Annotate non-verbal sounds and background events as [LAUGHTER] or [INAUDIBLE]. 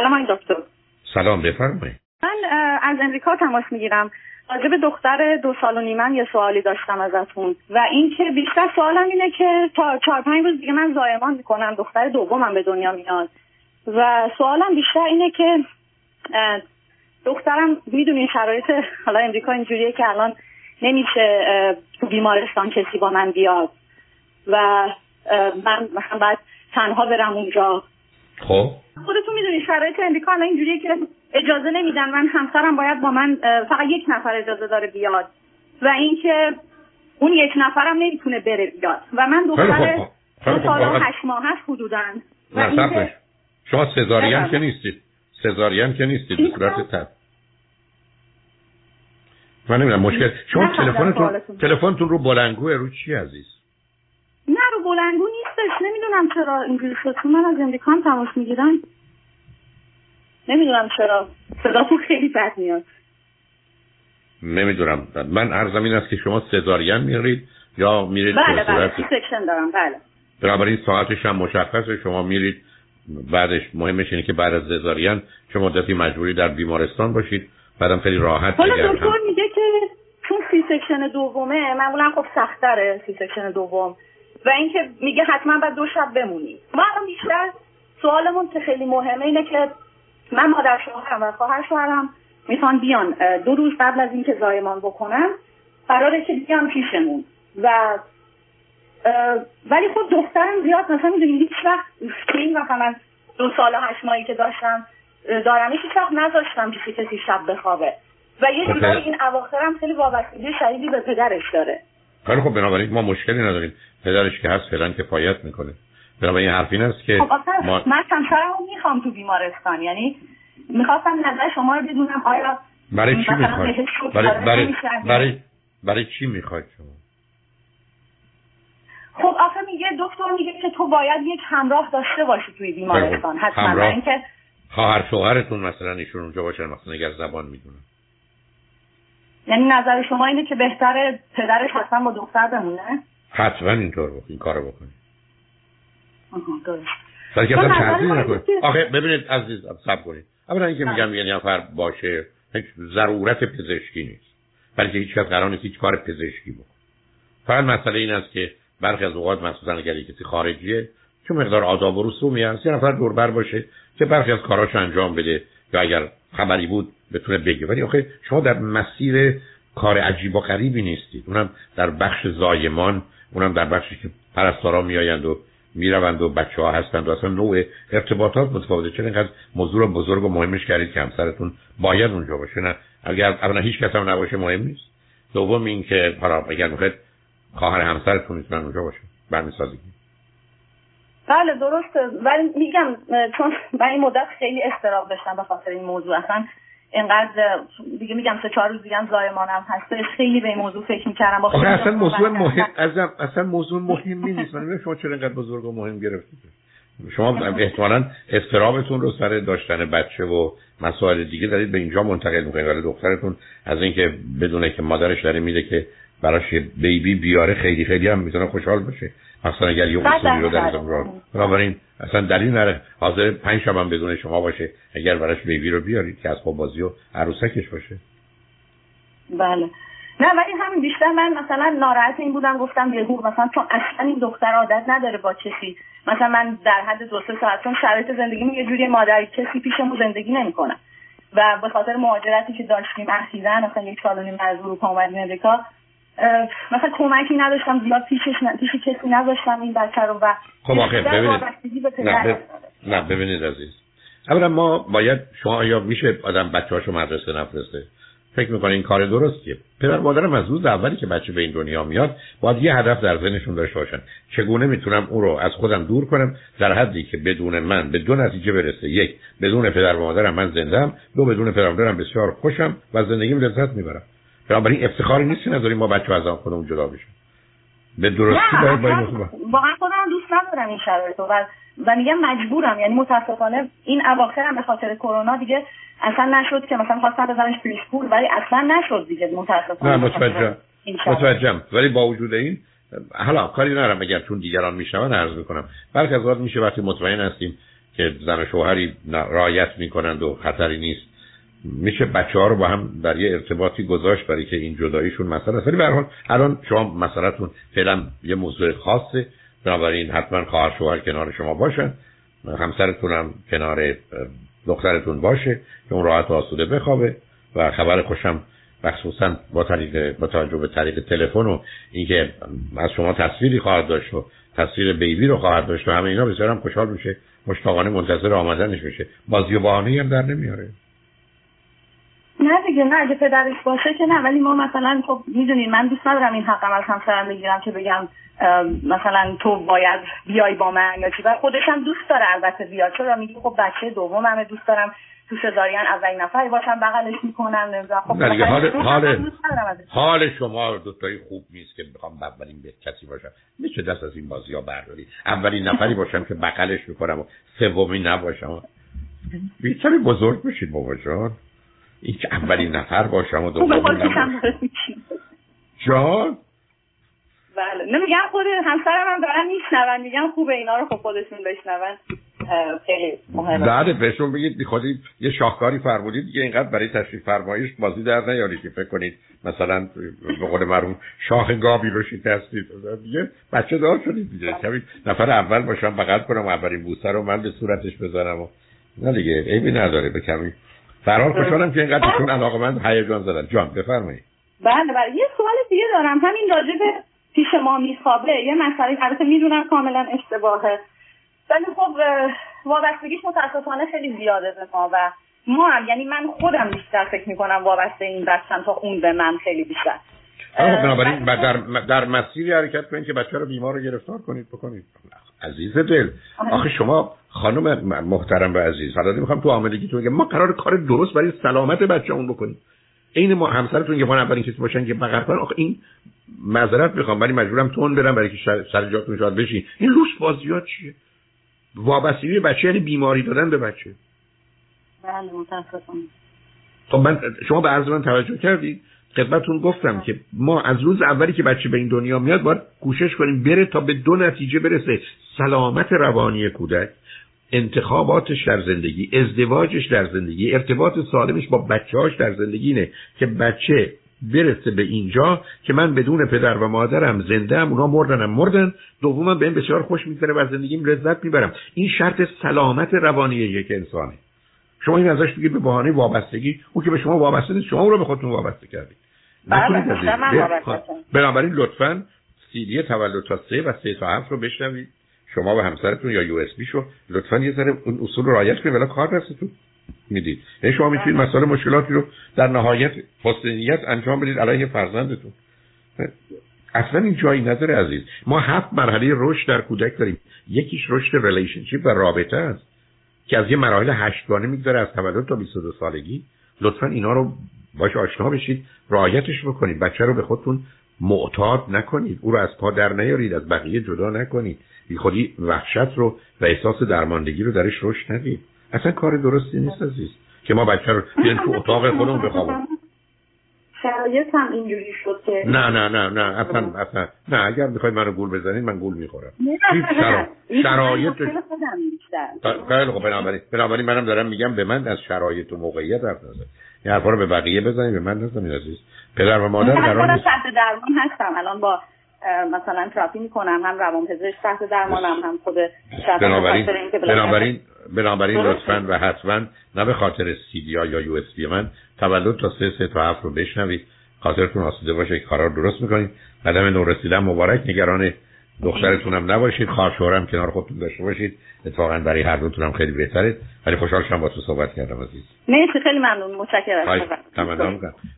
سلام آقای دکتر. سلام بفرمایید. من از امریکا تماس می‌گیرم. راجب دختر دو سال و نیمم یه سوالی داشتم ازتون. و اینکه بیشتر سوالم اینه که تا چهار پنج روز دیگه من زایمان می‌کنم دختر دومم به دنیا میاد. و سوالم بیشتر اینه که دخترم می‌دونین شرایط حالا امریکا اینجوریه که الان نمیشه تو بیمارستان کسی با من بیاد. و من مثلا باید تنها برم اونجا. خب. خودتون می‌دونی شرایط امریکا الان اینجوریه که اجازه نمیدن. من همسرم باید با من فقط یک نفر اجازه داره بیاد. و اینکه اون یک نفرم نمی‌تونه بره بیاد. و من دختر دو سال و هشت ماه هست حدودا شما سزارین که نیستید. سزارین که نیستید به صورت تب. من نمی‌دونم مشکل شما تلفنتون تلفنتون رو بلنگو رو چی عزیز؟ نه رو بلنگو نیستش نمی‌دونم چرا اینجوری شد. من از امریکا هم تماس می‌گیرم. نمی‌دونم چرا. صداتون خیلی بد میاد. نمی‌دونم. من عرضم این است که شما سزارین میرید یا میرید بله بله. section دارم. بله. بنابراین ساعتش هم مشخصه شما میرید. بعدش مهمش اینه که بعد از سزارین شما مدتی مجبوری در بیمارستان باشید. بعدم خیلی راحت حالا دکتر میگه که چون C-section دومه معمولا خب سختره C-section دوم. و اینکه میگه حتما بعد دو شب بمونی ما الان بیشتر سوالمون که خیلی مهمه اینه که من مادر شوهرم و خواهر شوهرم می‌خوان بیان دو روز قبل از اینکه زایمان بکنم قراره که بیان پیشمون. و ولی خب دخترم زیاد مثلا می‌دونی هیچ وقت این مثلا دو سال و هشت ماهی که داشتم دارم هیچ وقت نذاشتم پیش کسی شب بخوابه. و یه جورایی این اواخرم خیلی وابستگی شدیدی به پدرش داره. خیلی خب بنابراین ما مشکلی نداریم. پدرش که هست فعلا کفایت می‌کنه. بنابراین حرف این است که خب ما... من همسرم می‌خوام تو بیمارستان. یعنی می‌خواستم نظر شما رو بدونم آیا برای چی می‌خواید برای برای برای برای چی می‌خواید شما؟ خب آخه میگه دکتر میگه که تو باید یک همراه داشته باشی توی بیمارستان. حتما. اینکه خواهر شوهرتون مثلا ایشون اونجا باشن مثلا اگر زبان می‌دونن. یعنی نظر شما اینه که بهتره پدرش حتما با دختر بمونه؟ حتما اینطور بکنید کارو بکنید درست. آخه ببینید عزیز سب کنید. اولا اینکه میگم یه نفر باشه هیچ ضرورت پزشکی نیست. بلکه هیچ کس قرار نیست هیچ کار پزشکی بکن فقط مسئله این است که برخی از اوقات مخصوصا اگر کسی خارجیه چون مقدار آداب و رسومی هست یه نفر دوربر باشه که برخی از کاراش انجام بده. یا اگر خبری بود بتونه بگه. ولی آخه شما در مسیر کار عجیب و غریبی نیستید. اونم در بخش زایمان اونم در بخشی که پرستارا میآیند و می‌روند و بچه ها هستند و اصلا نوع ارتباطات متفاوته. چرا اینقدر موضوع رو بزرگ و مهمش کردید که همسرتون باید اونجا باشه؟ نه اگر اولا هیچ کس هم نباشه مهم نیست. دوم این که حالا اگر می‌خواید خواهر همسرتون می‌تونن اونجا باشه برمیسازگی بله درسته. ولی میگم چون من این مدت خیلی استراب داشتم به خاطر این موضوع. اصلا اینقدر دیگه میگم سه چهار روز دیگه هم زایمانم هست خیلی به این موضوع فکر می‌کردم. با اصلا موضوع مهم ازم اصلا موضوع مهمی نیست. من شما چرا اینقدر بزرگ و مهم گرفتید. شما احتمالا استرابتون رو سر داشتن بچه و مسائل دیگه دارید. به اینجا منتقل می‌کنید. ولی دخترتون از اینکه بدونه که مادرش داره میده که براش بیبی بیاره خیلی خیلی هم می‌تونه خوشحال باشه. مثلا اگر یه اصولی رو در رو بنابراین اصلا دلیل نره. حاضر پنج شب هم بدون شما باشه. اگر براش بیبی رو بیارید که از خوب بازی و عروسکش باشه. بله. نه ولی همین بیشتر من مثلا ناراحت این بودم گفتم یهو مثلا چون اصلا این دختر عادت نداره با کسی. مثلا من در حد دو سه ساعت چون شرایط زندگی یه جوری مادر کسی پیشمون زندگی نمی‌کنه. و به خاطر مهاجرتی که داشتیم اخیرا مثلا یک سال و نیم از اروپا اومدیم امریکا مثلا کمکی نداشتم زیاد پیشش ن... پیش کسی نذاشتم این بچه رو و خب آخه ببینید. نه, نه ببینید عزیز. اولا ما باید شما یا میشه آدم بچه هاشو مدرسه نفرسته؟ فکر می‌کنه این کار درستیه؟ پدر مادرم از روز اولی که بچه به این دنیا میاد باید یه هدف در ذهنشون داشته باشن. چگونه می‌تونم او رو از خودم دور کنم؟ در حدی که بدون من به دو نتیجه برسه. یک بدون پدر و مادرم من زندم دو بدون پدر و مادرم بسیار خوشم و زندگیم لذت می‌برم. بنابراین افتخاری نیست نداریم ما بچه از خودمون جدا بشیم. به درستی باید با این واقعا خودم دوست ندارم این شرایط و و میگم مجبورم. یعنی متاسفانه این اواخر هم به خاطر کرونا دیگه اصلا نشد که مثلا خواستم بزنش پول ولی اصلا نشد دیگه متاسفانه. نه متوجهم متوجهم. ولی با وجود این حالا کاری ندارم. اگر چون دیگران میشنون عرض می‌کنم. برخی از میشه وقتی مطمئن هستیم که زن و شوهری رایت می‌کنند و خطری نیست. میشه بچه ها رو با هم در یه ارتباطی گذاشت برای که این جداییشون مسئله است. ولی به حال الان شما مسئلهتون فعلا یه موضوع خاصه. بنابراین حتما خواهر شوهر کنار شما باشن. همسرتون هم کنار دخترتون باشه که اون راحت و آسوده بخوابه. و خبر خوشم مخصوصا با طریق با توجه به طریق تلفن و اینکه از شما تصویری خواهد داشت و تصویر بیبی رو خواهد داشت و همه اینا بسیار خوشحال میشه. مشتاقانه منتظر آمدنش میشه. بازی و بهانه هم در نمیاره. نه دیگه نه اگه پدرش باشه که نه. ولی ما مثلا خب می‌دونین من دوست ندارم این حقم از همسرم بگیرم که بگم مثلا تو باید بیای با من یا چی. خودش هم دوست داره البته بیاد. چرا؟ میگه خب بچه دوم همه دوست دارم. تو سزارین اولین نفری باشم بغلش می‌کنم نمی‌دونم. خب نه حال حال حال شما دوتایی خوب نیست که بخوام اولین به کسی باشم. میشه دست از این بازی ها برداری. اولین نفری باشم که بغلش می‌کنم و سومی نباشم. [LAUGHS] بیشتری بزرگ بشید بابا جان. این که اولین نفر باشم و دومی نباشم جان؟ بله. نمیگم خود همسرم هم دارن میشنون میگم خوبه اینا رو خب خودشون بشنون. خیلی مهمه. بعد بهشون بگید بی یه شاهکاری فرمودید دیگه اینقدر برای تشریف فرمایش بازی در نیارید. که فکر کنید مثلا به قول مرحوم شاخ گابی رو شکستید. دیگه بچه دار شدید دیگه. کمی نفر اول باشم بغل کنم اولین بوسه رو من به صورتش بزنم و نه دیگه عیبی نداره به کمی فرار خوشحالم که اینقدر چون علاقه من هیجان زدن. جان بفرمایید. بله بله. یه سوال دیگه دارم. همین راجع پیش ما میخوابه. یه مسئله البته می‌دونم کاملا اشتباهه. ولی خب وابستگیش متاسفانه خیلی زیاده به ما و ما هم. یعنی من خودم بیشتر فکر می‌کنم وابسته این بچم تا اون به من خیلی بیشتر. بنابراین در, در مسیری حرکت کنید که بچه رو بیمار رو گرفتار کنید بکنید. عزیز دل. آخه شما خانم محترم و عزیز حالا می‌خوام تو بگم ما قرار کار درست برای سلامت بچه اون بکنیم. این ما همسرتون یه اولین کسی باشن که بغل کنن آخه این معذرت می‌خوام ولی مجبورم تون برم برای که سر جاتون شاد بشین. این لوس بازیات چیه؟ وابستگی بچه یعنی بیماری دادن به بچه. بله خب من شما به عرض من توجه کردید خدمتتون گفتم که ما از روز اولی که بچه به این دنیا میاد باید کوشش کنیم بره تا به دو نتیجه برسه. سلامت روانی کودک انتخاباتش در زندگی ازدواجش در زندگی ارتباط سالمش با بچه‌هاش در زندگی اینه که بچه برسه به اینجا که من بدون پدر و مادرم زنده ام اونا مردنم. مردن دومم به این بسیار خوش میگذره و زندگیم لذت می‌برم. این شرط سلامت روانی یک انسانه. شما این ازش بگید به بهانه وابستگی. او که به شما وابسته نیست شما او رو به خودتون وابسته کردید. بله بنابراین لطفا سیدی تولد تا سه و سه تا هفت رو بشنوید. شما و همسرتون یا یو اس بی شو. لطفا یه ذره اون اصول رو رعایت کنید ولی کار دستتون می‌دید. یعنی شما می‌تونید مسائل مشکلاتی رو در نهایت حسن انجام بدید علیه فرزندتون. اصلا این جایی نداره عزیز. ما هفت مرحله رشد در کودک داریم. یکیش رشد relationship و رابطه است. که از یه مراحل هشتگانه می‌گذره از تولد تا 22 سالگی. لطفا اینا رو باش آشنا بشید رعایتش بکنید. بچه رو به خودتون معتاد نکنید. او رو از پا در نیارید از بقیه جدا نکنید. بی خودی وحشت رو و احساس درماندگی رو درش رشد ندید. اصلا کار درستی نیست عزیز. که ما بچه رو بیاریم تو اتاق خودمون بخوابیم شرایط هم اینجوری شد که نه نه نه نه اصلا اصلا. نه اگر می‌خواید منو گول بزنید من گول می‌خورم. شرایط خیلی خب بنابراین بنابراین منم دارم میگم به من از شرایط و موقعیت حرف نزن. این حرفا رو به بقیه بزنید به من نزنید عزیز. پدر و مادر قرار نیست. درمان هستم. الان با مثلا تراپی می‌کنم هم روان پزشک تحت درمانم هم خود بنابراین بنابراین بنابراین لطفا و حتما نه به خاطر سی دی یا یو اس بی من تولد تا سه سه تا هفت رو بشنوید. خاطرتون آسوده باشه که کارا درست می‌کنید. قدم نو رسیدن مبارک نگران دخترتون هم نباشید. خواهر کنار خودتون داشته باشید. اتفاقا برای هر دوتون هم خیلی بهتره. ولی خوشحال شدم با تو صحبت کردم عزیز. مرسی خیلی ممنون. متشکرم. تمام